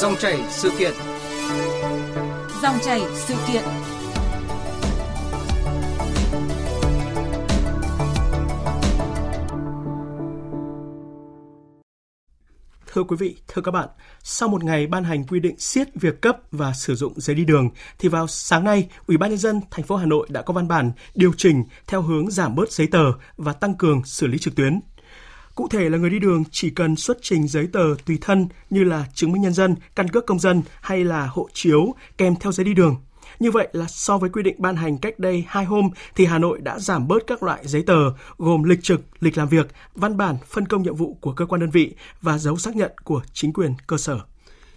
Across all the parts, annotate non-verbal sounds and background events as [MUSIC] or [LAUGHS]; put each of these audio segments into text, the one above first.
Dòng chảy sự kiện. Dòng chảy sự kiện. Thưa quý vị, thưa các bạn, sau một ngày ban hành quy định siết việc cấp và sử dụng giấy đi đường thì vào sáng nay, Ủy ban nhân dân thành phố Hà Nội đã có văn bản điều chỉnh theo hướng giảm bớt giấy tờ và tăng cường xử lý trực tuyến. Cụ thể là người đi đường chỉ cần xuất trình giấy tờ tùy thân như là chứng minh nhân dân, căn cước công dân hay là hộ chiếu kèm theo giấy đi đường. Như vậy là so với quy định ban hành cách đây 2 hôm thì Hà Nội đã giảm bớt các loại giấy tờ gồm lịch trực, lịch làm việc, văn bản phân công nhiệm vụ của cơ quan đơn vị và dấu xác nhận của chính quyền cơ sở.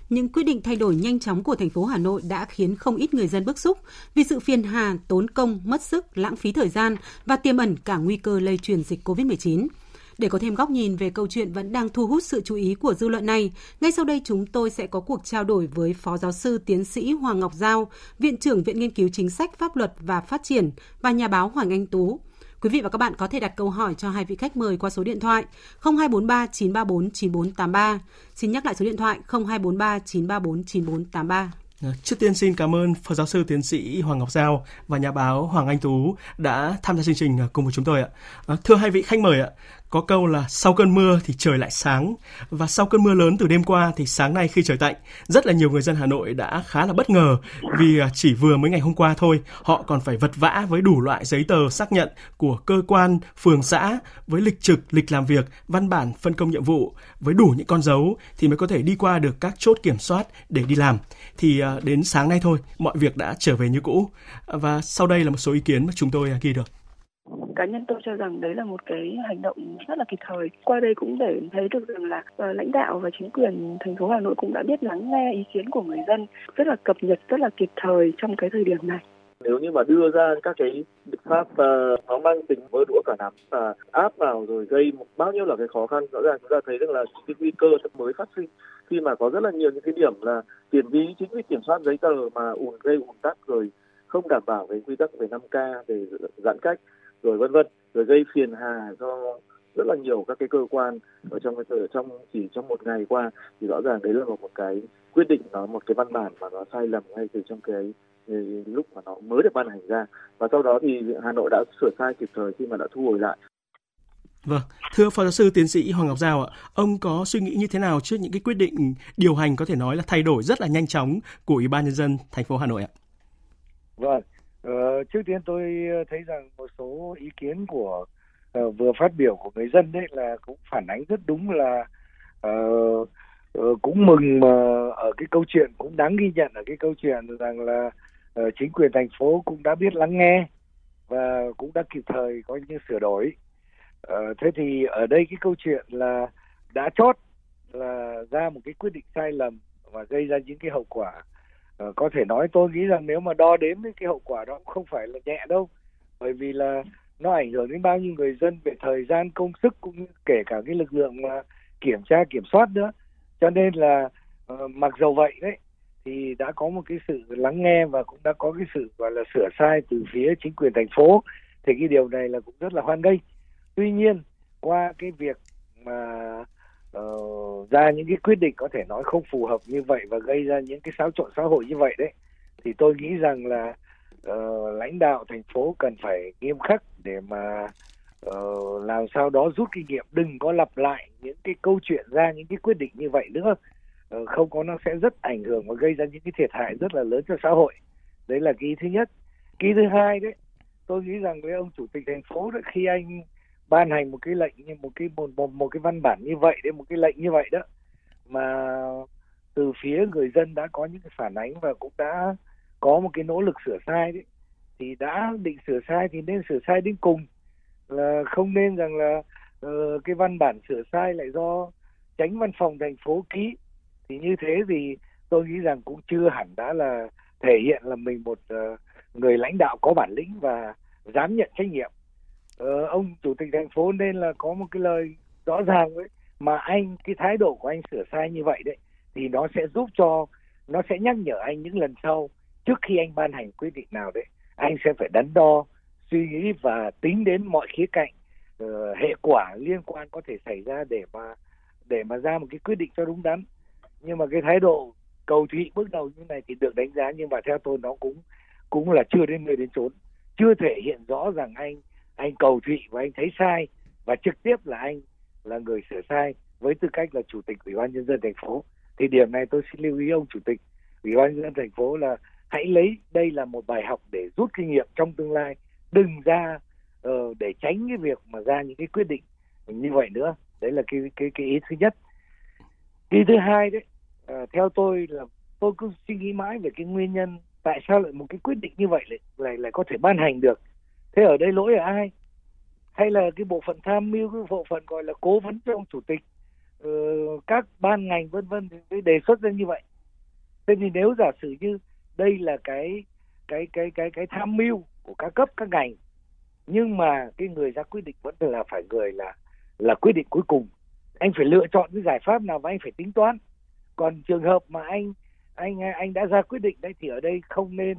Những quyết định thay đổi nhanh chóng của thành phố Hà Nội đã khiến không ít người dân bức xúc vì sự phiền hà, tốn công, mất sức, lãng phí thời gian và tiềm ẩn cả nguy cơ lây truyền dịch COVID-19. Để có thêm góc nhìn về câu chuyện vẫn đang thu hút sự chú ý của dư luận này, ngay sau đây chúng tôi sẽ có cuộc trao đổi với Phó Giáo sư Tiến sĩ Hoàng Ngọc Giao, Viện trưởng Viện Nghiên cứu Chính sách Pháp luật và Phát triển và nhà báo Hoàng Anh Tú. Quý vị và các bạn có thể đặt câu hỏi cho hai vị khách mời qua số điện thoại 0243 934 9483. Xin nhắc lại số điện thoại 0243 934 9483. Trước tiên xin cảm ơn Phó Giáo sư Tiến sĩ Hoàng Ngọc Giao và nhà báo Hoàng Anh Tú đã tham gia chương trình cùng với chúng tôi ạ. Ờ, thưa hai vị khách mời ạ, có câu là sau cơn mưa thì trời lại sáng và sau cơn mưa lớn từ đêm qua thì sáng nay khi trời tạnh, rất là nhiều người dân Hà Nội đã khá là bất ngờ vì à, chỉ vừa mới ngày hôm qua thôi, họ còn phải vật vã với đủ loại giấy tờ xác nhận của cơ quan, phường xã với lịch trực, lịch làm việc, văn bản phân công nhiệm vụ với đủ những con dấu thì mới có thể đi qua được các chốt kiểm soát để đi làm. Thì à, đến sáng nay thôi, mọi việc đã trở về như cũ. Và sau đây là một số ý kiến mà chúng tôi à, ghi được cá nhân tôi cho rằng đấy là một cái hành động rất là kịp thời. Qua đây cũng để thấy được rằng là uh, lãnh đạo và chính quyền thành phố Hà Nội cũng đã biết lắng nghe ý kiến của người dân rất là cập nhật rất là kịp thời trong cái thời điểm này. Nếu như mà đưa ra các cái biện pháp ờ, uh, nó mang tính vỡ đũa cả nắm và áp vào rồi gây một bao nhiêu là cái khó khăn rõ ràng chúng ta thấy rằng là cái nguy cơ mới phát sinh. Khi mà có rất là nhiều những cái điểm là tiền ví chính vì kiểm soát giấy tờ mà ùn gây ùn tắc rồi không đảm bảo về quy tắc về 5K về giãn cách rồi vân vân rồi gây phiền hà cho rất là nhiều các cái cơ quan ở trong cái ở trong chỉ trong một ngày qua thì rõ ràng đấy là một cái quyết định nó một cái văn bản mà nó sai lầm ngay từ trong cái lúc mà nó mới được ban hành ra và sau đó thì Hà Nội đã sửa sai kịp thời khi mà đã thu hồi lại. Vâng, thưa Phó giáo sư tiến sĩ Hoàng Ngọc Giao ạ, ông có suy nghĩ như thế nào trước những cái quyết định điều hành có thể nói là thay đổi rất là nhanh chóng của Ủy ban nhân dân thành phố Hà Nội ạ? Vâng, Ờ, trước tiên tôi ờ, thấy rằng một số ý kiến của uh, vừa phát biểu của người dân đấy là cũng phản ánh rất đúng là uh, uh, cũng mừng mà ở cái câu chuyện cũng đáng ghi nhận ở cái câu chuyện rằng là uh, chính quyền thành phố cũng đã biết lắng nghe và cũng đã kịp thời có những sửa đổi. Uh, thế thì ở đây cái câu chuyện là đã chót là ra một cái quyết định sai lầm và gây ra những cái hậu quả Ờ, có thể nói tôi nghĩ rằng nếu mà đo đếm cái hậu quả đó không phải là nhẹ đâu. Bởi vì là nó ảnh hưởng đến bao nhiêu người dân về thời gian công sức cũng như kể cả cái lực lượng mà kiểm tra kiểm soát nữa. Cho nên là uh, mặc dầu vậy đấy thì đã có một cái sự lắng nghe và cũng đã có cái sự gọi là sửa sai từ phía chính quyền thành phố thì cái điều này là cũng rất là hoan nghênh. Tuy nhiên qua cái việc mà uh, Ờ, ra những cái quyết định có thể nói không phù hợp như vậy và gây ra những cái xáo trộn xã hội như vậy đấy thì tôi nghĩ rằng là uh, lãnh đạo thành phố cần phải nghiêm khắc để mà uh, làm sao đó rút kinh nghiệm đừng có lặp lại những cái câu chuyện ra những cái quyết định như vậy nữa. Uh, không có nó sẽ rất ảnh hưởng và gây ra những cái thiệt hại rất là lớn cho xã hội. Đấy là cái ý thứ nhất. Cái thứ hai đấy tôi nghĩ rằng với ông chủ tịch thành phố đó khi anh ban hành một cái lệnh như một cái một, một một cái văn bản như vậy đấy một cái lệnh như vậy đó mà từ phía người dân đã có những cái phản ánh và cũng đã có một cái nỗ lực sửa sai đấy thì đã định sửa sai thì nên sửa sai đến cùng. Là không nên rằng là uh, cái văn bản sửa sai lại do tránh văn phòng thành phố ký. Thì như thế thì tôi nghĩ rằng cũng chưa hẳn đã là thể hiện là mình một uh, người lãnh đạo có bản lĩnh và dám nhận trách nhiệm uh, ông chủ tịch thành phố nên là có một cái lời rõ ràng ấy mà anh cái thái độ của anh sửa sai như vậy đấy thì nó sẽ giúp cho nó sẽ nhắc nhở anh những lần sau trước khi anh ban hành quyết định nào đấy anh sẽ phải đắn đo suy nghĩ và tính đến mọi khía cạnh uh, hệ quả liên quan có thể xảy ra để mà để mà ra một cái quyết định cho đúng đắn. Nhưng mà cái thái độ cầu thị bước đầu như này thì được đánh giá nhưng mà theo tôi nó cũng cũng là chưa đến nơi đến chốn chưa thể hiện rõ rằng anh anh cầu thị và anh thấy sai và trực tiếp là anh là người sửa sai với tư cách là chủ tịch ủy ban nhân dân thành phố. Thì điểm này tôi xin lưu ý ông chủ tịch ủy ban nhân dân thành phố là hãy lấy đây là một bài học để rút kinh nghiệm trong tương lai đừng ra uh, để tránh cái việc mà ra những cái quyết định như vậy nữa. Đấy là cái cái cái ý thứ nhất. Ý thứ hai đấy uh, theo tôi là tôi cứ suy nghĩ mãi về cái nguyên nhân tại sao lại một cái quyết định như vậy lại lại lại có thể ban hành được thế ở đây lỗi ở ai? Hay là cái bộ phận tham mưu cái bộ phận gọi là cố vấn cho ông chủ tịch uh, các ban ngành vân vân thì đề xuất ra như vậy. Thế thì nếu giả sử như đây là cái cái cái cái cái tham mưu của các cấp các ngành nhưng mà cái người ra quyết định vẫn là phải người là là quyết định cuối cùng anh phải lựa chọn cái giải pháp nào và anh phải tính toán. Còn trường hợp mà anh anh anh đã ra quyết định đấy thì ở đây không nên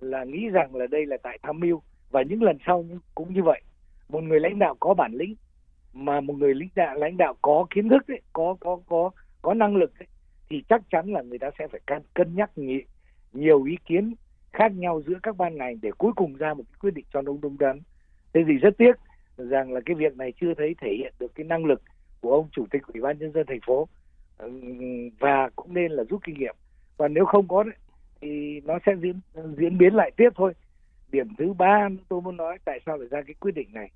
là nghĩ rằng là đây là tại tham mưu và những lần sau cũng như vậy một người lãnh đạo có bản lĩnh mà một người lãnh đạo lãnh đạo có kiến thức ấy, có có có có năng lực ấy, thì chắc chắn là người ta sẽ phải cân, cân nhắc nghị, nhiều ý kiến khác nhau giữa các ban ngành để cuối cùng ra một cái quyết định cho đúng đúng đắn. Thế thì rất tiếc rằng là cái việc này chưa thấy thể hiện được cái năng lực của ông chủ tịch ủy ban nhân dân thành phố. Và cũng nên là rút kinh nghiệm. Còn nếu không có đấy, thì nó sẽ diễn diễn biến lại tiếp thôi điểm thứ ba tôi muốn nói, tại sao lại ra cái quyết định này?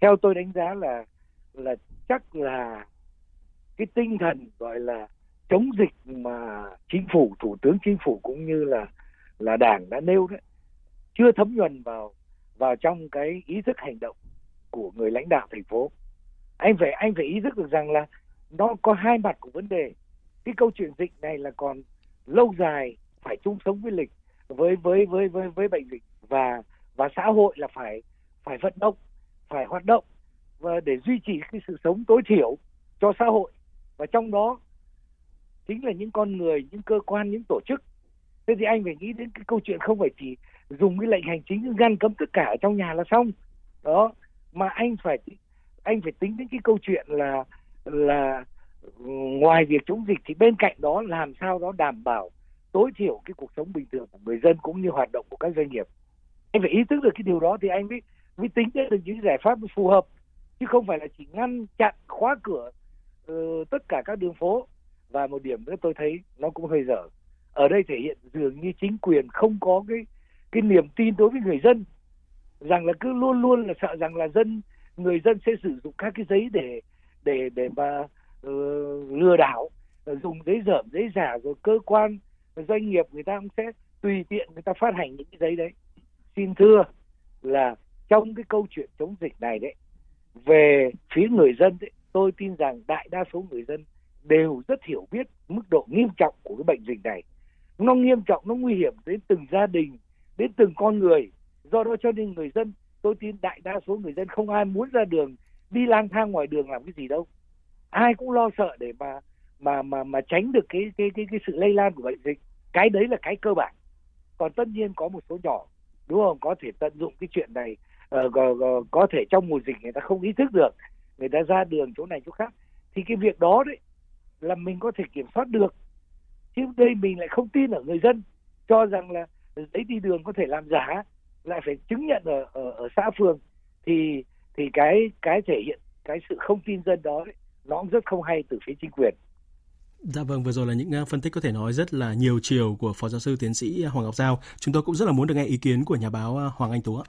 Theo tôi đánh giá là là chắc là cái tinh thần gọi là chống dịch mà chính phủ, thủ tướng chính phủ cũng như là là đảng đã nêu đấy, chưa thấm nhuần vào vào trong cái ý thức hành động của người lãnh đạo thành phố. Anh phải anh phải ý thức được rằng là nó có hai mặt của vấn đề. Cái câu chuyện dịch này là còn lâu dài phải chung sống với lịch, với với với với với bệnh dịch và và xã hội là phải phải vận động, phải hoạt động và để duy trì cái sự sống tối thiểu cho xã hội. Và trong đó chính là những con người, những cơ quan, những tổ chức. Thế thì anh phải nghĩ đến cái câu chuyện không phải chỉ dùng cái lệnh hành chính ngăn cấm tất cả ở trong nhà là xong. Đó, mà anh phải anh phải tính đến cái câu chuyện là là ngoài việc chống dịch thì bên cạnh đó làm sao đó đảm bảo tối thiểu cái cuộc sống bình thường của người dân cũng như hoạt động của các doanh nghiệp anh phải ý thức được cái điều đó thì anh mới mới tính ra được những giải pháp phù hợp chứ không phải là chỉ ngăn chặn khóa cửa uh, tất cả các đường phố. Và một điểm nữa tôi thấy nó cũng hơi dở. Ở đây thể hiện dường như chính quyền không có cái cái niềm tin đối với người dân rằng là cứ luôn luôn là sợ rằng là dân người dân sẽ sử dụng các cái giấy để để để mà uh, lừa đảo ờ, dùng giấy dởm giấy giả rồi cơ quan doanh nghiệp người ta cũng sẽ tùy tiện người ta phát hành những cái giấy đấy xin thưa là trong cái câu chuyện chống dịch này đấy về phía người dân đấy, tôi tin rằng đại đa số người dân đều rất hiểu biết mức độ nghiêm trọng của cái bệnh dịch này. Nó nghiêm trọng nó nguy hiểm đến từng gia đình đến từng con người. Do đó cho nên người dân tôi tin đại đa số người dân không ai muốn ra đường đi lang thang ngoài đường làm cái gì đâu. Ai cũng lo sợ để mà mà mà mà tránh được cái cái cái cái sự lây lan của bệnh dịch. Cái đấy là cái cơ bản. Còn tất nhiên có một số nhỏ đúng không? Có thể tận dụng cái chuyện này ờ, uh, có, có thể trong mùa dịch người ta không ý thức được người ta ra đường chỗ này chỗ khác. Thì cái việc đó đấy là mình có thể kiểm soát được. Chứ đây mình lại không tin ở người dân cho rằng là giấy đi đường có thể làm giả lại phải chứng nhận ở ở, ở xã phường. Thì thì cái cái thể hiện cái sự không tin dân đó đấy, nó cũng rất không hay từ phía chính quyền. Dạ vâng, vừa rồi là những à, phân tích có thể nói rất là nhiều chiều của Phó Giáo sư Tiến sĩ Hoàng Ngọc Giao. Chúng tôi cũng rất là muốn được nghe ý kiến của nhà báo à, Hoàng Anh Tú ạ.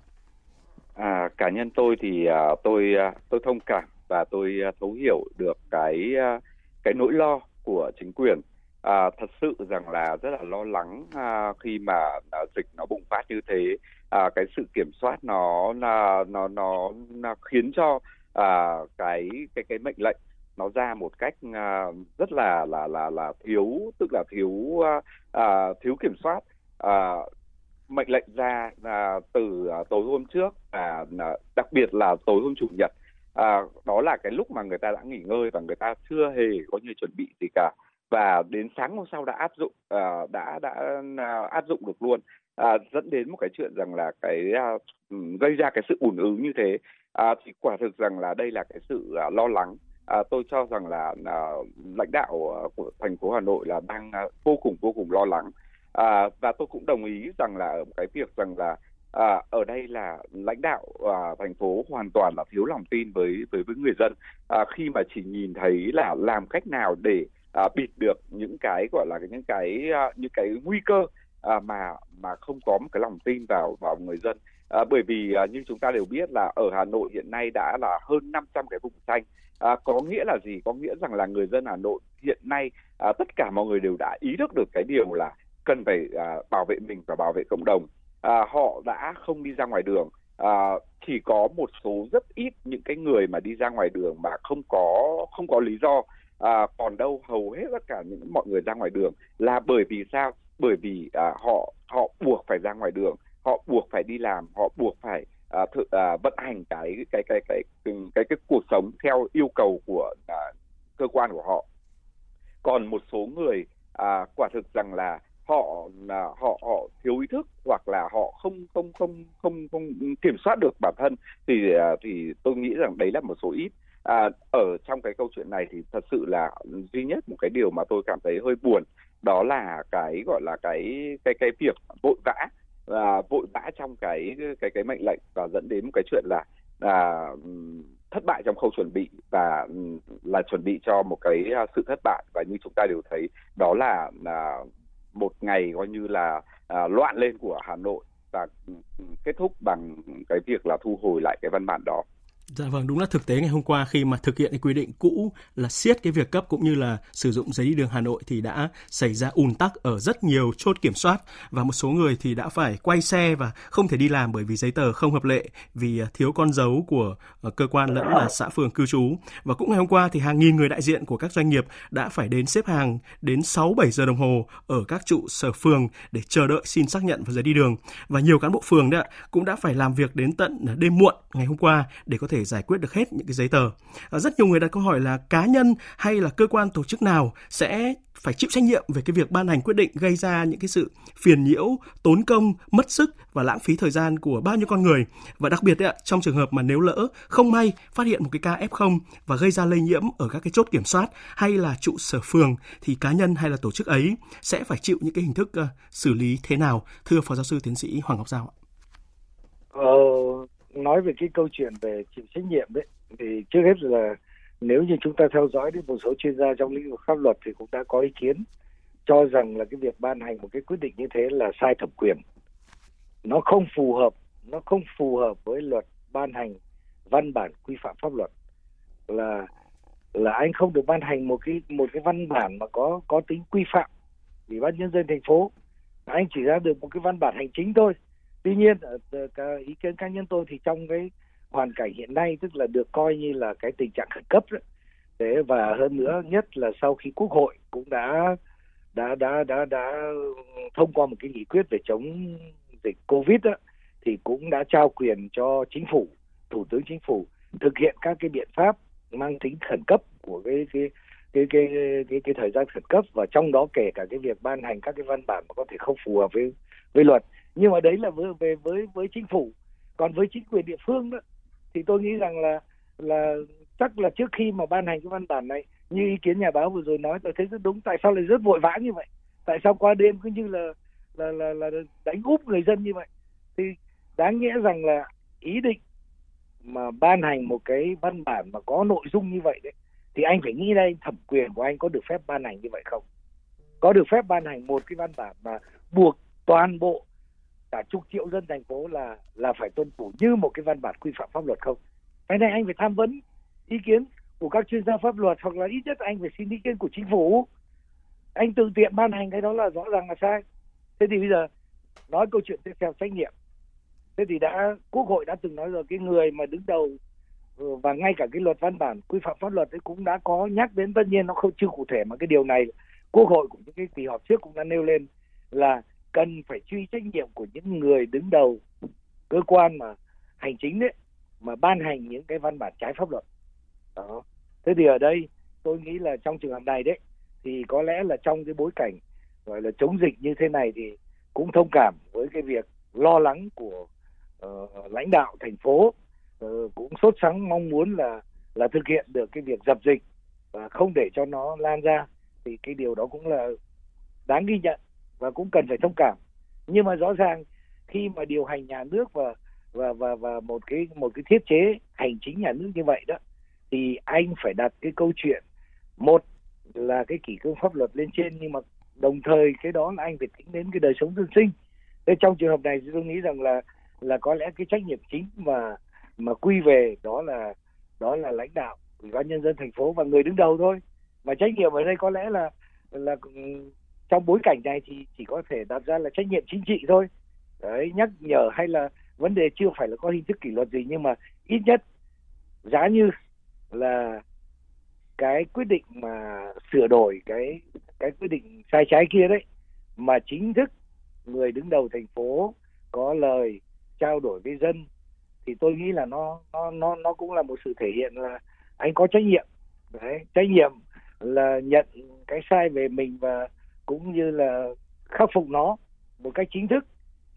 À, cá nhân tôi thì uh, tôi uh, tôi thông cảm và tôi uh, thấu hiểu được cái uh, cái nỗi lo của chính quyền à, thật sự rằng là rất là lo lắng à, khi mà à, dịch nó bùng phát như thế à, cái sự kiểm soát nó nó nó nó, nó khiến cho à, cái cái cái mệnh lệnh nó ra một cách uh, rất là là là là thiếu tức là thiếu à, à thiếu kiểm soát. Uh, mệnh lệnh ra uh, từ uh, tối hôm trước à, đặc biệt là tối hôm chủ nhật. Uh, đó là cái lúc mà người ta đã nghỉ ngơi và người ta chưa hề có như chuẩn bị gì cả. Và đến sáng hôm sau đã áp dụng uh, đã đã uh, áp dụng được luôn. Uh, dẫn đến một cái chuyện rằng là cái uh, gây ra cái sự ủn ứ như thế. Uh, thì quả thực rằng là đây là cái sự uh, lo lắng à, tôi cho rằng là, à, lãnh đạo à, của thành phố Hà Nội là đang à, vô cùng vô cùng lo lắng. À, và tôi cũng đồng ý rằng là ở cái việc rằng là à, ở đây là lãnh đạo à, thành phố hoàn toàn là thiếu lòng tin với với với người dân. À, khi mà chỉ nhìn thấy là làm cách nào để à, bịt được những cái gọi là những cái à, những cái nguy cơ à, mà mà không có một cái lòng tin vào vào người dân à, bởi vì à, như chúng ta đều biết là ở Hà Nội hiện nay đã là hơn 500 cái vùng xanh. À, có nghĩa là gì? Có nghĩa rằng là người dân Hà Nội hiện nay à, tất cả mọi người đều đã ý thức được cái điều là cần phải à, bảo vệ mình và bảo vệ cộng đồng. À, họ đã không đi ra ngoài đường. À, chỉ có một số rất ít những cái người mà đi ra ngoài đường mà không có không có lý do. À, còn đâu hầu hết tất cả những mọi người ra ngoài đường là bởi vì sao? Bởi vì à, họ họ buộc phải ra ngoài đường họ buộc phải đi làm họ buộc phải uh, thử, uh, vận hành cái cái cái cái cái cái, cái cuộc sống theo yêu cầu của uh, cơ quan của họ. Còn một số người uh, quả thực rằng là họ là họ họ thiếu ý thức hoặc là họ không không không không không kiểm soát được bản thân thì thì tôi nghĩ rằng đấy là một số ít. À, ở trong cái câu chuyện này thì thật sự là duy nhất một cái điều mà tôi cảm thấy hơi buồn đó là cái gọi là cái cái cái việc vội vã à, vội vã trong cái cái cái mệnh lệnh và dẫn đến một cái chuyện là à, thất bại trong khâu chuẩn bị và ừ, là chuẩn bị cho một cái à, sự thất bại và như chúng ta đều thấy đó là à, một ngày coi như là à, loạn lên của Hà Nội và ừ, ừ, kết thúc bằng cái việc là thu hồi lại cái văn bản đó. Dạ vâng, đúng là thực tế ngày hôm qua khi mà thực hiện cái quy định cũ là siết cái việc cấp cũng như là sử dụng giấy đi đường Hà Nội thì đã xảy ra ùn tắc ở rất nhiều chốt kiểm soát và một số người thì đã phải quay xe và không thể đi làm bởi vì giấy tờ không hợp lệ vì à, thiếu con dấu của à, cơ quan lẫn là xã phường cư trú. Và cũng ngày hôm qua thì hàng nghìn người đại diện của các doanh nghiệp đã phải đến xếp hàng đến 6-7 giờ đồng hồ ở các trụ sở phường để chờ đợi xin xác nhận và giấy đi đường. Và nhiều cán bộ phường đấy cũng đã phải làm việc đến tận à, đêm muộn ngày hôm qua để có thể thể giải quyết được hết những cái giấy tờ. Ờ, rất nhiều người đặt câu hỏi là cá nhân hay là cơ quan tổ chức nào sẽ phải chịu trách nhiệm về cái việc ban hành quyết định gây ra những cái sự phiền nhiễu, tốn công, mất sức và lãng phí thời gian của bao nhiêu con người. Và đặc biệt trong trường hợp mà nếu lỡ không may phát hiện một cái ca F0 và gây ra lây nhiễm ở các cái chốt kiểm soát hay là trụ sở phường thì cá nhân hay là tổ chức ấy sẽ phải chịu những cái hình thức uh, xử lý thế nào? Thưa Phó giáo sư tiến sĩ Hoàng Ngọc Giao ạ. Ờ, nói về cái câu chuyện về chịu trách nhiệm đấy thì trước hết là nếu như chúng ta theo dõi đến một số chuyên gia trong lĩnh vực pháp luật thì cũng đã có ý kiến cho rằng là cái việc ban hành một cái quyết định như thế là sai thẩm quyền. Nó không phù hợp, nó không phù hợp với luật ban hành văn bản quy phạm pháp luật. Là là anh không được ban hành một cái một cái văn bản mà có có tính quy phạm ủy ban nhân dân thành phố. Anh chỉ ra được một cái văn bản hành chính thôi tuy nhiên ờ, ở ý kiến cá nhân tôi thì trong cái hoàn cảnh hiện nay tức là được coi như là cái tình trạng khẩn cấp đó. Thế và hơn nữa nhất là sau khi quốc hội cũng đã đã đã đã đã thông qua một cái nghị quyết về chống dịch covid đó, thì cũng đã trao quyền cho chính phủ thủ tướng chính phủ thực hiện các cái biện pháp mang tính khẩn cấp của cái cái cái cái cái, cái thời gian khẩn cấp và trong đó kể cả cái việc ban hành các cái văn bản mà có thể không phù hợp với với luật nhưng mà đấy là với về với với chính phủ. Còn với chính quyền địa phương đó thì tôi nghĩ rằng là là chắc là trước khi mà ban hành cái văn bản này như ý kiến nhà báo vừa rồi nói tôi thấy rất đúng. Tại sao lại rất vội vã như vậy? Tại sao qua đêm cứ như là là là, là đánh úp người dân như vậy? Thì đáng nghĩa rằng là ý định mà ban hành một cái văn bản mà có nội dung như vậy đấy thì anh phải nghĩ đây thẩm quyền của anh có được phép ban hành như vậy không? Có được phép ban hành một cái văn bản mà buộc toàn bộ cả chục triệu dân thành phố là là phải tuân thủ như một cái văn bản quy phạm pháp luật không? Cái này anh phải tham vấn ý kiến của các chuyên gia pháp luật hoặc là ít nhất anh phải xin ý kiến của chính phủ. Anh tự tiện ban hành cái đó là rõ ràng là sai. Thế thì bây giờ, nói câu chuyện tiếp theo trách nhiệm. Thế thì đã, quốc hội đã từng nói rồi, cái người mà đứng đầu ừ, và ngay cả cái luật văn bản quy phạm pháp luật ấy cũng đã có nhắc đến, tất nhiên nó không chưa cụ thể mà cái điều này quốc hội cũng những cái kỳ họp trước cũng đã nêu lên là cần phải truy trách nhiệm của những người đứng đầu cơ quan mà hành chính đấy mà ban hành những cái văn bản trái pháp luật. Đó. Thế thì ở đây tôi nghĩ là trong trường hợp này đấy thì có lẽ là trong cái bối cảnh gọi là chống dịch như thế này thì cũng thông cảm với cái việc lo lắng của uh, lãnh đạo thành phố uh, cũng sốt sắng mong muốn là là thực hiện được cái việc dập dịch và không để cho nó lan ra. Thì cái điều đó cũng là đáng ghi nhận và cũng cần phải thông cảm. Nhưng mà rõ ràng, khi mà điều hành nhà nước và và và và một cái một cái thiết chế hành chính nhà nước như vậy đó, thì anh phải đặt cái câu chuyện, một là cái kỷ cương pháp luật lên trên, nhưng mà đồng thời cái đó là anh phải tính đến cái đời sống dân sinh. Thế trong trường hợp này tôi nghĩ rằng là là có lẽ cái trách nhiệm chính mà mà quy về đó là đó là lãnh đạo ủy ban nhân dân thành phố và người đứng đầu thôi. Mà trách nhiệm ở đây có lẽ là là trong bối cảnh này thì chỉ có thể đặt ra là trách nhiệm chính trị thôi. Đấy, nhắc nhở hay là vấn đề chưa phải là có hình thức kỷ luật gì, nhưng mà ít nhất giá như là cái quyết định mà sửa đổi cái cái quyết định sai trái kia đấy, mà chính thức người đứng đầu thành phố có lời trao đổi với dân, thì tôi nghĩ là nó nó nó nó cũng là một sự thể hiện là anh có trách nhiệm. Đấy, trách nhiệm là nhận cái sai về mình và cũng như là khắc phục nó một cách chính thức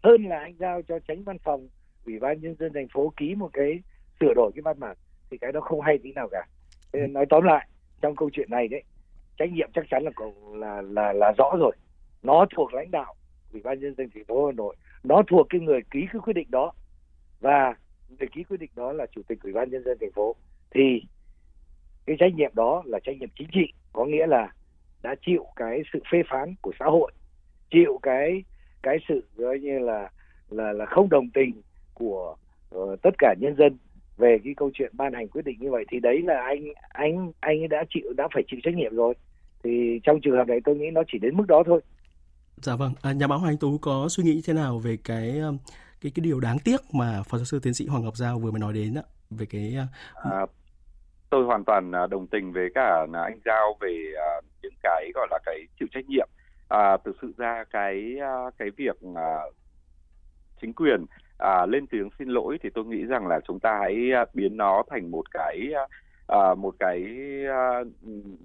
hơn là anh giao cho tránh văn phòng ủy ban nhân dân thành phố ký một cái sửa đổi cái văn bản thì cái đó không hay tí nào cả. Thế nói tóm lại trong câu chuyện này đấy trách nhiệm chắc chắn là là là là rõ rồi. Nó thuộc lãnh đạo ủy ban nhân dân thành phố hà nội nó thuộc cái người ký cái quyết định đó. Và người ký quyết định đó là chủ tịch ủy ban nhân dân thành phố. Thì cái trách nhiệm đó là trách nhiệm chính trị có nghĩa là đã chịu cái sự phê phán của xã hội chịu cái cái sự gọi như là là là không đồng tình của uh, tất cả nhân dân về cái câu chuyện ban hành quyết định như vậy thì đấy là anh anh anh đã chịu đã phải chịu trách nhiệm rồi. Thì trong trường hợp này tôi nghĩ nó chỉ đến mức đó thôi. Dạ vâng. À, nhà báo Hoàng Anh Tú có suy nghĩ thế nào về cái cái cái điều đáng tiếc mà phó giáo sư tiến sĩ Hoàng Ngọc Giao vừa mới nói đến ạ? Về cái à, tôi hoàn toàn à, đồng tình với cả anh Giao về uh, những cái gọi là cái chịu trách nhiệm à, thực sự ra cái à, cái việc à, chính quyền à, lên tiếng xin lỗi thì tôi nghĩ rằng là chúng ta hãy à, biến nó thành một cái à, à, một cái à,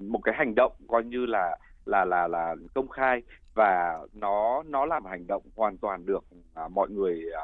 một cái hành động coi như là là là là công khai và nó nó làm hành động hoàn toàn được à, mọi người à,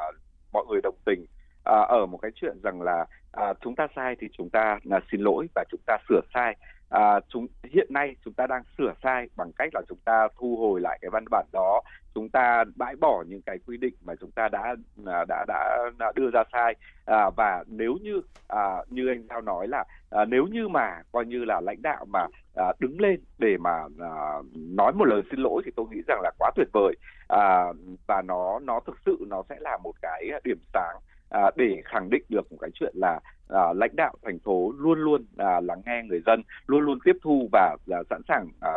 mọi người đồng tình. À, ở một cái chuyện rằng là à, chúng ta sai thì chúng ta là xin lỗi và chúng ta sửa sai à, chúng hiện nay chúng ta đang sửa sai bằng cách là chúng ta thu hồi lại cái văn bản đó. Chúng ta bãi bỏ những cái quy định mà chúng ta đã à, đã đã, đã đưa ra sai. À, và nếu như à, như anh giao nói là à, nếu như mà coi như là lãnh đạo mà à, đứng lên để mà à, nói một lời xin lỗi thì tôi nghĩ rằng là quá tuyệt vời. À, và nó nó thực sự nó sẽ là một cái điểm sáng à, để khẳng định được một cái chuyện là à, lãnh đạo thành phố luôn luôn à, lắng nghe người dân luôn luôn tiếp thu và à, sẵn sàng à,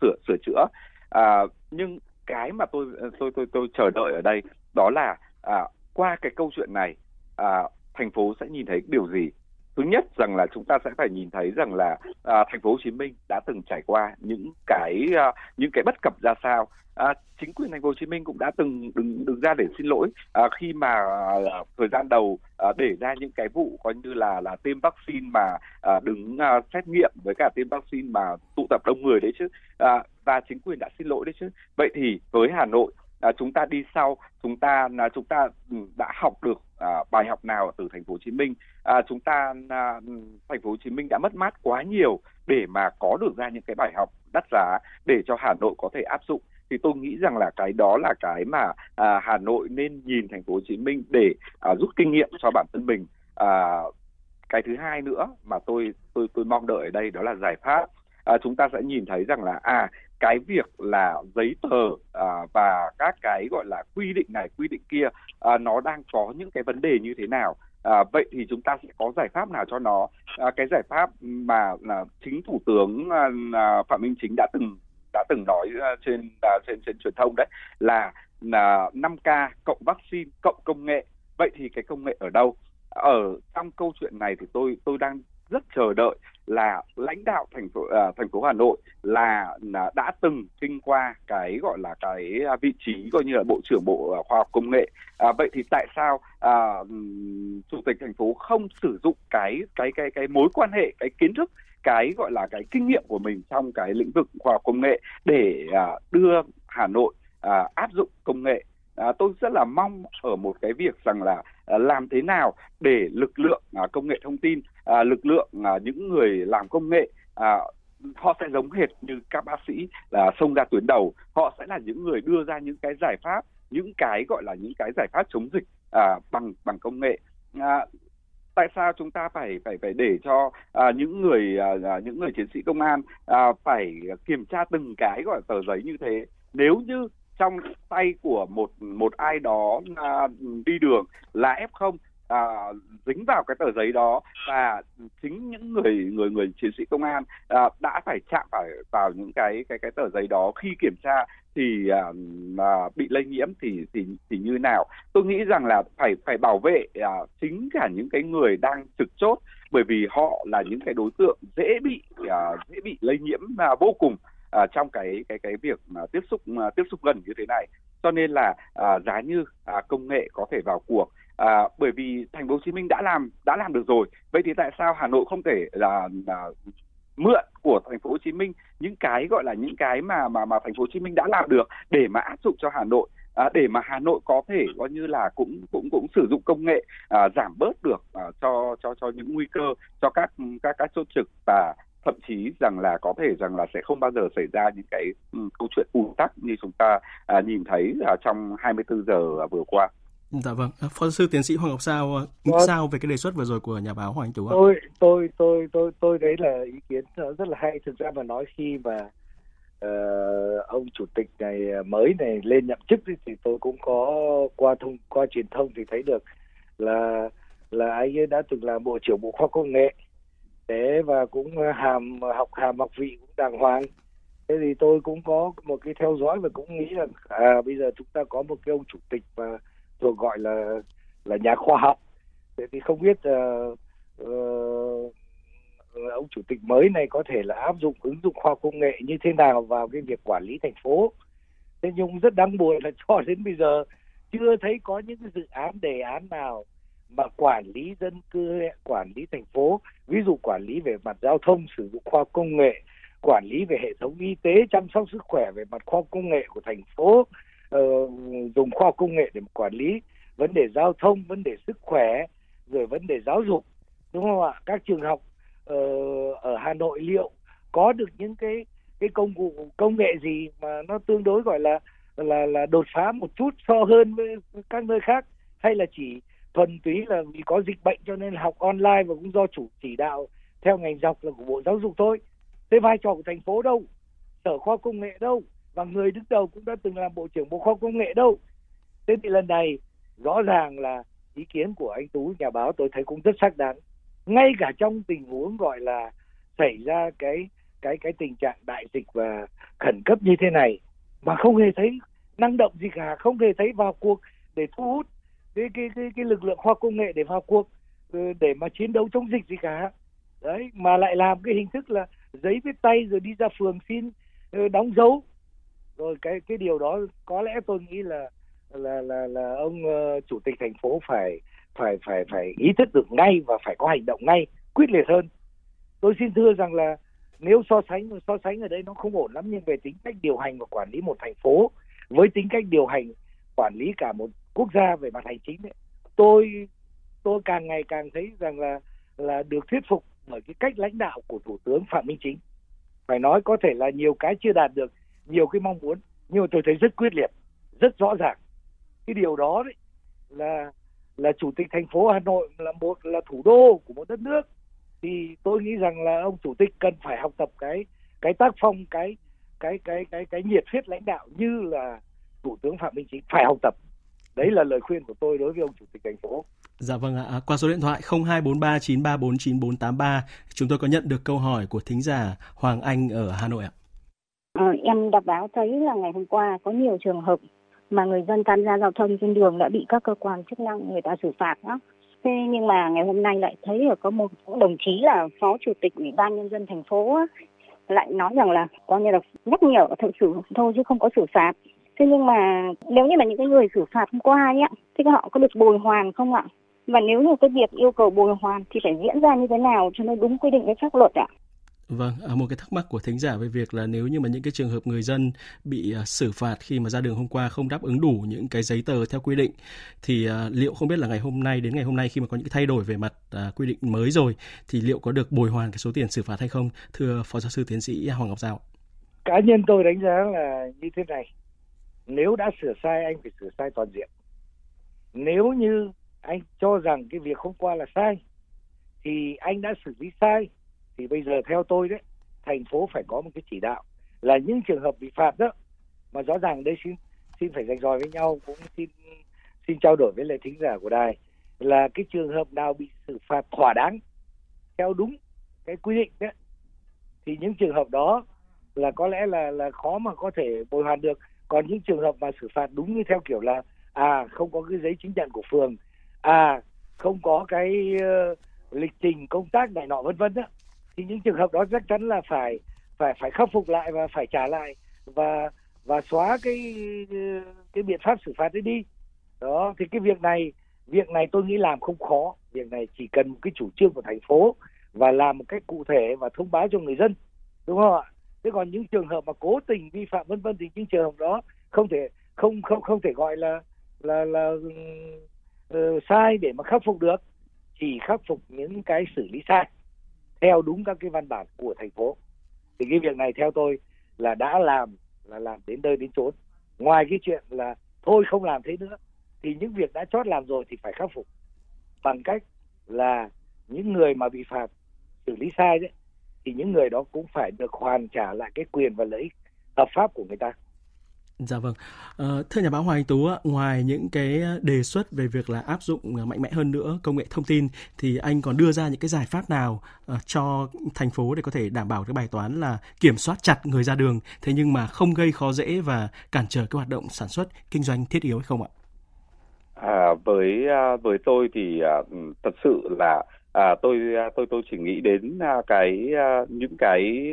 sửa sửa chữa. À, nhưng cái mà tôi tôi tôi tôi chờ đợi ở đây đó là à, qua cái câu chuyện này à, thành phố sẽ nhìn thấy điều gì? Thứ nhất rằng là chúng ta sẽ phải nhìn thấy rằng là à, thành phố Hồ Chí Minh đã từng trải qua những cái à, những cái bất cập ra sao à, chính quyền thành phố Hồ Chí Minh cũng đã từng đứng đứng ra để xin lỗi. À, khi mà à, thời gian đầu à, để ra những cái vụ coi như là là tiêm vaccine mà à, đứng à, xét nghiệm với cả tiêm vaccine mà tụ tập đông người đấy chứ. À, và chính quyền đã xin lỗi đấy chứ. Vậy thì với Hà Nội à, chúng ta đi sau chúng ta là chúng ta ừ, đã học được à, bài học nào từ thành phố Hồ Chí Minh? À, chúng ta à, thành phố Hồ Chí Minh đã mất mát quá nhiều để mà có được ra những cái bài học đắt giá để cho Hà Nội có thể áp dụng thì tôi nghĩ rằng là cái đó là cái mà à, Hà Nội nên nhìn thành phố Hồ Chí Minh để à, rút kinh nghiệm cho bản thân mình. À, cái thứ hai nữa mà tôi tôi tôi mong đợi ở đây đó là giải pháp. À, chúng ta sẽ nhìn thấy rằng là à cái việc là giấy tờ à, và các cái gọi là quy định này quy định kia à, nó đang có những cái vấn đề như thế nào? À, vậy thì chúng ta sẽ có giải pháp nào cho nó? À, cái giải pháp mà là chính thủ tướng à, à, phạm minh chính đã từng đã từng nói à, trên à, trên trên truyền thông đấy là là 5K cộng vaccine cộng công nghệ. Vậy thì cái công nghệ ở đâu? Ở trong câu chuyện này thì tôi tôi đang rất chờ đợi là lãnh đạo thành phố uh, thành phố Hà Nội là, là đã từng kinh qua cái gọi là cái vị trí coi như là bộ trưởng bộ khoa học công nghệ. À, vậy thì tại sao uh, chủ tịch thành phố không sử dụng cái cái cái cái mối quan hệ cái kiến thức cái gọi là cái kinh nghiệm của mình trong cái lĩnh vực khoa học công nghệ để à, đưa Hà Nội à, áp dụng công nghệ. À, tôi rất là mong ở một cái việc rằng là à, làm thế nào để lực lượng à, công nghệ thông tin, à, lực lượng những người làm công nghệ họ sẽ giống hệt như các bác sĩ là xông ra tuyến đầu. Họ sẽ là những người đưa ra những cái giải pháp những cái gọi là những cái giải pháp chống dịch à, bằng bằng công nghệ. À, tại sao chúng ta phải phải phải để cho à, những người à, à, những người chiến sĩ công an à, phải kiểm tra từng cái gọi tờ giấy như thế? Nếu như trong tay của một một ai đó à, đi đường là f không à, dính vào cái tờ giấy đó và chính những người người người chiến sĩ công an à, đã phải chạm vào vào những cái cái cái tờ giấy đó khi kiểm tra thì à, bị lây nhiễm thì thì thì như nào? Tôi nghĩ rằng là phải phải bảo vệ à, chính cả những cái người đang trực chốt bởi vì họ là những cái đối tượng dễ bị à, dễ bị lây nhiễm à, vô cùng à, trong cái cái cái việc mà tiếp xúc à, tiếp xúc gần như thế này. Cho nên là à, giá như à, công nghệ có thể vào cuộc. À, bởi vì thành phố Hồ Chí Minh đã làm đã làm được rồi. Vậy thì tại sao Hà Nội không thể là, là mượn của thành phố Hồ Chí Minh những cái gọi là những cái mà mà mà thành phố Hồ Chí Minh đã làm được để mà áp dụng cho Hà Nội à, để mà Hà Nội có thể coi như là cũng cũng cũng sử dụng công nghệ à, giảm bớt được à, cho cho cho những nguy cơ cho các các các chốt trực và thậm chí rằng là có thể rằng là sẽ không bao giờ xảy ra những cái um, câu chuyện ùn tắc như chúng ta à, nhìn thấy à, trong 24 giờ vừa qua. Dạ vâng, à, phó sư tiến sĩ Hoàng Ngọc Sao à, nghĩ vâng. sao về cái đề xuất vừa rồi của nhà báo Hoàng Anh Tú ạ? Tôi tôi tôi tôi tôi đấy là ý kiến rất là hay. Thực ra mà nói khi mà uh, ông chủ tịch này mới này lên nhậm chức thì tôi cũng có qua thông qua truyền thông thì thấy được là là anh ấy đã từng là bộ trưởng bộ khoa công nghệ thế và cũng hàm học hàm học vị cũng đàng hoàng thế thì tôi cũng có một cái theo dõi và cũng nghĩ là à bây giờ chúng ta có một cái ông chủ tịch mà thuộc gọi là là nhà khoa học. Thế thì không biết uh, uh, ông chủ tịch mới này có thể là áp dụng ứng dụng khoa công nghệ như thế nào vào cái việc quản lý thành phố? Thế nhưng rất đáng buồn là cho [LAUGHS] đến bây giờ chưa thấy có những cái dự án đề án nào mà quản lý dân cư quản lý thành phố. Ví dụ quản lý về mặt giao thông sử dụng khoa công nghệ quản lý về hệ thống y tế chăm sóc sức khỏe về mặt khoa công nghệ của thành phố uh, dùng khoa công nghệ để quản lý vấn đề giao thông vấn đề sức khỏe rồi vấn đề giáo dục đúng không ạ? Các trường học uh, ở Hà Nội liệu có được những cái cái công cụ công nghệ gì mà nó tương đối gọi là là là đột phá một chút so hơn với các nơi khác? Hay là chỉ thuần túy là vì có dịch bệnh cho nên học online và cũng do chủ chỉ đạo theo ngành dọc là của bộ giáo dục thôi? Thế vai trò của thành phố đâu? Sở khoa công nghệ đâu? Và người đứng đầu cũng đã từng làm bộ trưởng bộ khoa công nghệ đâu. Thế thì lần này rõ ràng là ý kiến của anh tú nhà báo tôi thấy cũng rất xác đáng. Ngay cả trong tình huống gọi là xảy ra cái cái cái tình trạng đại dịch và khẩn cấp như thế này mà không hề thấy năng động gì cả không hề thấy vào cuộc để thu hút cái cái cái, cái lực lượng khoa công nghệ để vào cuộc ừ, để mà chiến đấu chống dịch gì cả. Đấy mà lại làm cái hình thức là giấy viết tay rồi đi ra phường xin ừ, đóng dấu rồi cái cái điều đó có lẽ tôi nghĩ là là là là ông uh, chủ tịch thành phố phải phải phải phải ý thức được ngay và phải có hành động ngay quyết liệt hơn. Tôi xin thưa rằng là nếu so sánh so sánh ở đây nó không ổn lắm nhưng về tính cách điều hành và quản lý một thành phố với tính cách điều hành quản lý cả một quốc gia về mặt hành chính ấy, tôi tôi càng ngày càng thấy rằng là là được thuyết phục bởi cái cách lãnh đạo của thủ tướng phạm minh chính. Phải nói có thể là nhiều cái chưa đạt được nhiều cái mong muốn nhưng mà tôi thấy rất quyết liệt rất rõ ràng. Cái điều đó đấy là là chủ tịch thành phố Hà Nội là một là thủ đô của một đất nước. Thì tôi nghĩ rằng là ông chủ tịch cần phải học tập cái cái tác phong cái cái cái cái cái nhiệt huyết lãnh đạo như là thủ tướng Phạm Minh Chính phải học tập. Đấy là lời khuyên của tôi đối với ông chủ tịch thành phố. Dạ vâng ạ, qua số điện thoại 0243934943 chúng tôi có nhận được câu hỏi của thính giả Hoàng Anh ở Hà Nội ạ. Em đọc báo thấy là ngày hôm qua có nhiều trường hợp mà người dân tham gia giao thông trên đường đã bị các cơ quan chức năng người ta xử phạt đó. Thế nhưng mà ngày hôm nay lại thấy là có một đồng chí là phó chủ tịch ủy ban nhân dân thành phố á, lại nói rằng là coi như là nhắc nhở thượng xử thôi chứ không có xử phạt. Thế nhưng mà nếu như là những cái người xử phạt hôm qua ấy, thì họ có được bồi hoàn không ạ? Và nếu như cái việc yêu cầu bồi hoàn thì phải diễn ra như thế nào cho nó đúng quy định với pháp luật ạ? Vâng, à, một cái thắc mắc của thính giả về việc là nếu như mà những cái trường hợp người dân bị à, xử phạt khi mà ra đường hôm qua không đáp ứng đủ những cái giấy tờ theo quy định thì à, liệu không biết là ngày hôm nay đến ngày hôm nay khi mà có những cái thay đổi về mặt quy định mới rồi thì liệu có được bồi hoàn cái số tiền xử phạt hay không? Thưa Phó giáo sư tiến sĩ Hoàng Ngọc Giao. Cá nhân tôi đánh giá là như thế này. Nếu đã sửa sai anh phải sửa sai toàn diện. Nếu như anh cho rằng cái việc hôm qua là sai thì anh đã xử lý sai thì bây giờ theo tôi đấy thành phố phải có một cái chỉ đạo là những trường hợp bị phạt đó mà rõ ràng đây xin xin phải rạch ròi với nhau cũng xin xin trao đổi với lại thính giả của đài là cái trường hợp nào bị xử phạt thỏa đáng theo đúng cái quy định đấy thì những trường hợp đó là có lẽ là là khó mà có thể bồi hoàn được. Còn những trường hợp mà xử phạt đúng như theo kiểu là à không có cái giấy chứng nhận của phường à không có cái uh, lịch trình công tác này nọ vân vân đó thì những trường hợp đó chắc chắn là phải phải phải khắc phục lại và phải trả lại và và xóa cái cái biện pháp xử phạt đấy đi. Đó thì cái việc này việc này tôi nghĩ làm không khó. Việc này chỉ cần một cái chủ trương của thành phố và làm một cách cụ thể và thông báo cho người dân đúng không ạ? Thế còn những trường hợp mà cố tình vi phạm vân vân thì những trường hợp đó không thể không không không thể gọi là là là uh, sai để mà khắc phục được. Chỉ khắc phục những cái xử lý sai theo đúng các cái văn bản của thành phố. Thì cái việc này theo tôi là đã làm, là làm đến nơi đến chốn. Ngoài cái chuyện là thôi không làm thế nữa, thì những việc đã chót làm rồi thì phải khắc phục. Bằng cách là những người mà bị phạt xử lý sai đấy, thì những người đó cũng phải được hoàn trả lại cái quyền và lợi ích hợp pháp của người ta. Dạ vâng. À, thưa nhà báo Hoàng Anh Tú, ngoài những cái đề xuất về việc là áp dụng ờ, mạnh mẽ hơn nữa công nghệ thông tin thì anh còn đưa ra những cái giải pháp nào ờ, cho thành phố để có thể đảm bảo cái bài toán là kiểm soát chặt người ra đường thế nhưng mà không gây khó dễ và cản trở cái hoạt động sản xuất kinh doanh thiết yếu hay không ạ? À, với à, với tôi thì à, ừ, thật sự là à, tôi à, tôi tôi chỉ nghĩ đến cái những cái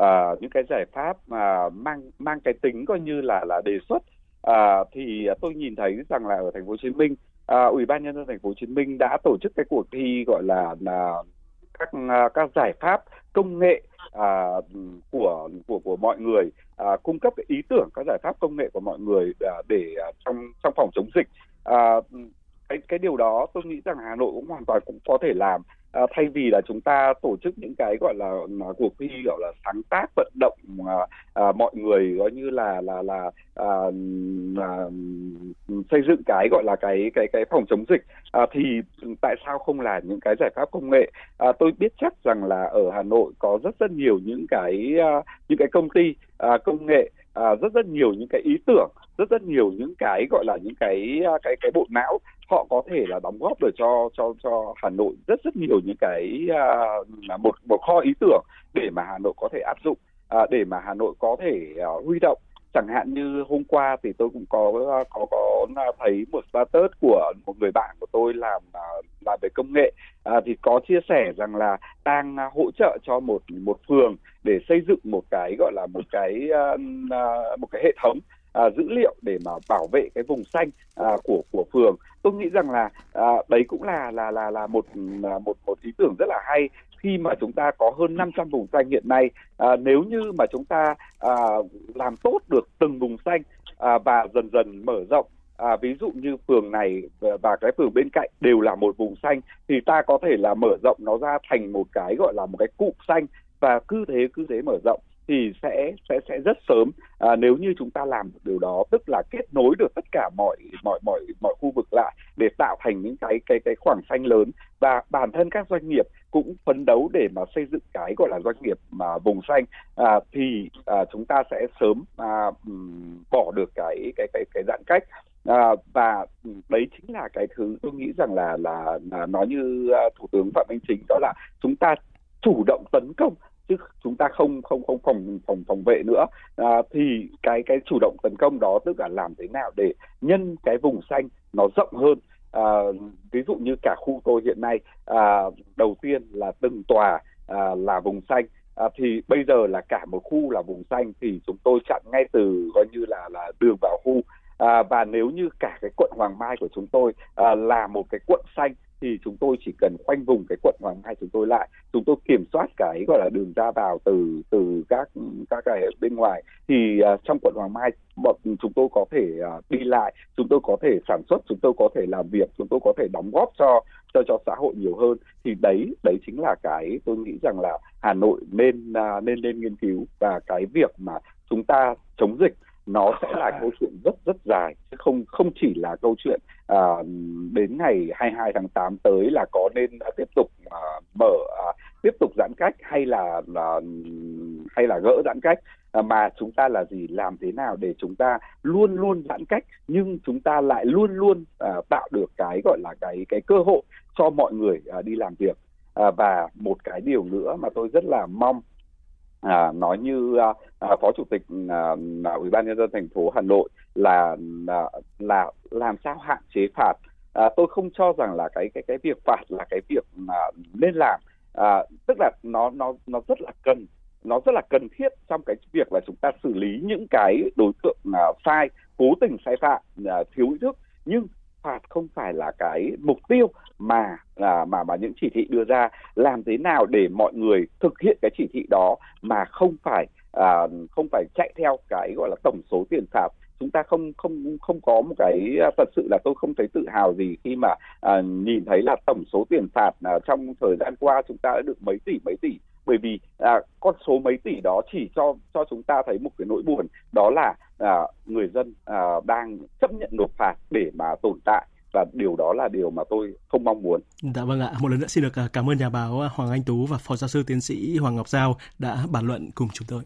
uh, những cái giải pháp mà mang mang cái tính coi như là là đề xuất. Uh, thì tôi nhìn thấy rằng là ở thành phố Hồ Chí Minh uh, ủy ban nhân dân thành phố Hồ Chí Minh đã tổ chức cái cuộc thi gọi là là các các giải pháp công nghệ à, của của của mọi người à, cung cấp cái ý tưởng các giải pháp công nghệ của mọi người à, để à, trong trong phòng chống dịch. À, cái cái điều đó tôi nghĩ rằng Hà Nội cũng hoàn toàn cũng có thể làm à, thay vì là chúng ta tổ chức những cái gọi là, là cuộc thi gọi là sáng tác vận động à, à, mọi người coi như là là là à, à, xây dựng cái gọi là cái cái cái phòng chống dịch à, thì tại sao không là những cái giải pháp công nghệ? À, tôi biết chắc rằng là ở Hà Nội có rất rất nhiều những cái à, những cái công ty à, công nghệ à, rất rất nhiều những cái ý tưởng rất rất nhiều những cái gọi là những cái à, cái cái bộ não. Họ có thể là đóng góp được cho cho cho Hà Nội rất rất nhiều những cái uh, một một kho ý tưởng để mà Hà Nội có thể áp dụng uh, để mà Hà Nội có thể uh, huy động. Chẳng hạn như hôm qua thì tôi cũng có có có thấy một status của một người bạn của tôi làm làm về công nghệ. À, thì có chia sẻ rằng là đang hỗ trợ cho một một phường để xây dựng một cái gọi là một cái uh, một cái hệ thống à, dữ liệu để mà bảo vệ cái vùng xanh à, của của phường. Tôi nghĩ rằng là à, đấy cũng là là là là một một một ý tưởng rất là hay khi mà chúng ta có hơn 500 vùng xanh hiện nay. À, nếu như mà chúng ta à, làm tốt được từng vùng xanh à, và dần dần mở rộng à, ví dụ như phường này và cái phường bên cạnh đều là một vùng xanh thì ta có thể là mở rộng nó ra thành một cái gọi là một cái cụm xanh và cứ thế cứ thế mở rộng thì sẽ sẽ sẽ rất sớm. À, nếu như chúng ta làm được điều đó tức là kết nối được tất cả mọi mọi mọi mọi khu vực lại để tạo thành những cái cái cái khoảng xanh lớn và bản thân các doanh nghiệp cũng phấn đấu để mà xây dựng cái gọi là doanh nghiệp mà vùng xanh à, thì à, chúng ta sẽ sớm à, bỏ được cái cái cái cái giãn cách. À, và đấy chính là cái thứ tôi nghĩ rằng là là, là nói như à, thủ tướng phạm minh chính đó là chúng ta chủ động tấn công chứ chúng ta không không không phòng phòng phòng vệ nữa. À, thì cái cái chủ động tấn công đó tức là làm thế nào để nhân cái vùng xanh nó rộng hơn? À, ví dụ như cả khu tôi hiện nay à, đầu tiên là từng tòa à, là vùng xanh. À, thì bây giờ là cả một khu là vùng xanh thì chúng tôi chặn ngay từ coi như là là à, và nếu như cả cái quận Hoàng Mai của chúng tôi à, là một cái quận xanh thì chúng tôi chỉ cần khoanh vùng cái quận Hoàng Mai chúng tôi lại. Chúng tôi kiểm soát cái gọi là đường ra vào từ từ các các cái bên ngoài. Thì uh, trong quận Hoàng Mai bọn chúng tôi có thể uh, đi lại chúng tôi có thể sản xuất chúng tôi có thể làm việc chúng tôi có thể đóng góp cho cho cho xã hội nhiều hơn. Thì đấy đấy chính là cái tôi nghĩ rằng là Hà Nội nên uh, nên nên nghiên cứu. Và cái việc mà chúng ta chống dịch nó sẽ là câu chuyện rất rất dài chứ không không chỉ là câu chuyện à, đến ngày 22 tháng 8 tới là có nên à, tiếp tục à, mở à, tiếp tục giãn cách hay là, là hay là gỡ giãn cách. À, mà chúng ta là gì làm thế nào để chúng ta luôn luôn giãn cách nhưng chúng ta lại luôn luôn à, tạo được cái gọi là cái cái cơ hội cho mọi người à, đi làm việc. À, và một cái điều nữa mà tôi rất là mong à, nói như à, à phó chủ tịch à, à, ủy ban nhân dân thành phố hà nội là là, là làm sao hạn chế phạt. À, tôi không cho rằng là cái cái cái việc phạt là cái việc mà nên làm. À, tức là nó nó nó rất là cần nó rất là cần thiết trong cái việc là chúng ta xử lý những cái đối tượng à, sai cố tình sai phạm à, thiếu ý thức. Nhưng phạt không phải là cái mục tiêu mà à, mà mà những chỉ thị đưa ra. Làm thế nào để mọi người thực hiện cái chỉ thị đó mà không phải à, không phải chạy theo cái gọi là tổng số tiền phạt? Chúng ta không không không có một cái à, thật sự là tôi không thấy tự hào gì khi mà à, nhìn thấy là tổng số tiền phạt à, trong thời gian qua chúng ta đã được mấy tỷ mấy tỷ bởi vì à, con số mấy tỷ đó chỉ cho cho chúng ta thấy một cái nỗi buồn đó là à, người dân à, đang chấp nhận nộp phạt để mà tồn tại và điều đó là điều mà tôi không mong muốn. Dạ vâng ạ, một lần nữa xin được à, cảm ơn nhà báo à, Hoàng Anh Tú và phó giáo sư tiến sĩ Hoàng Ngọc Giao đã bàn luận cùng chúng tôi.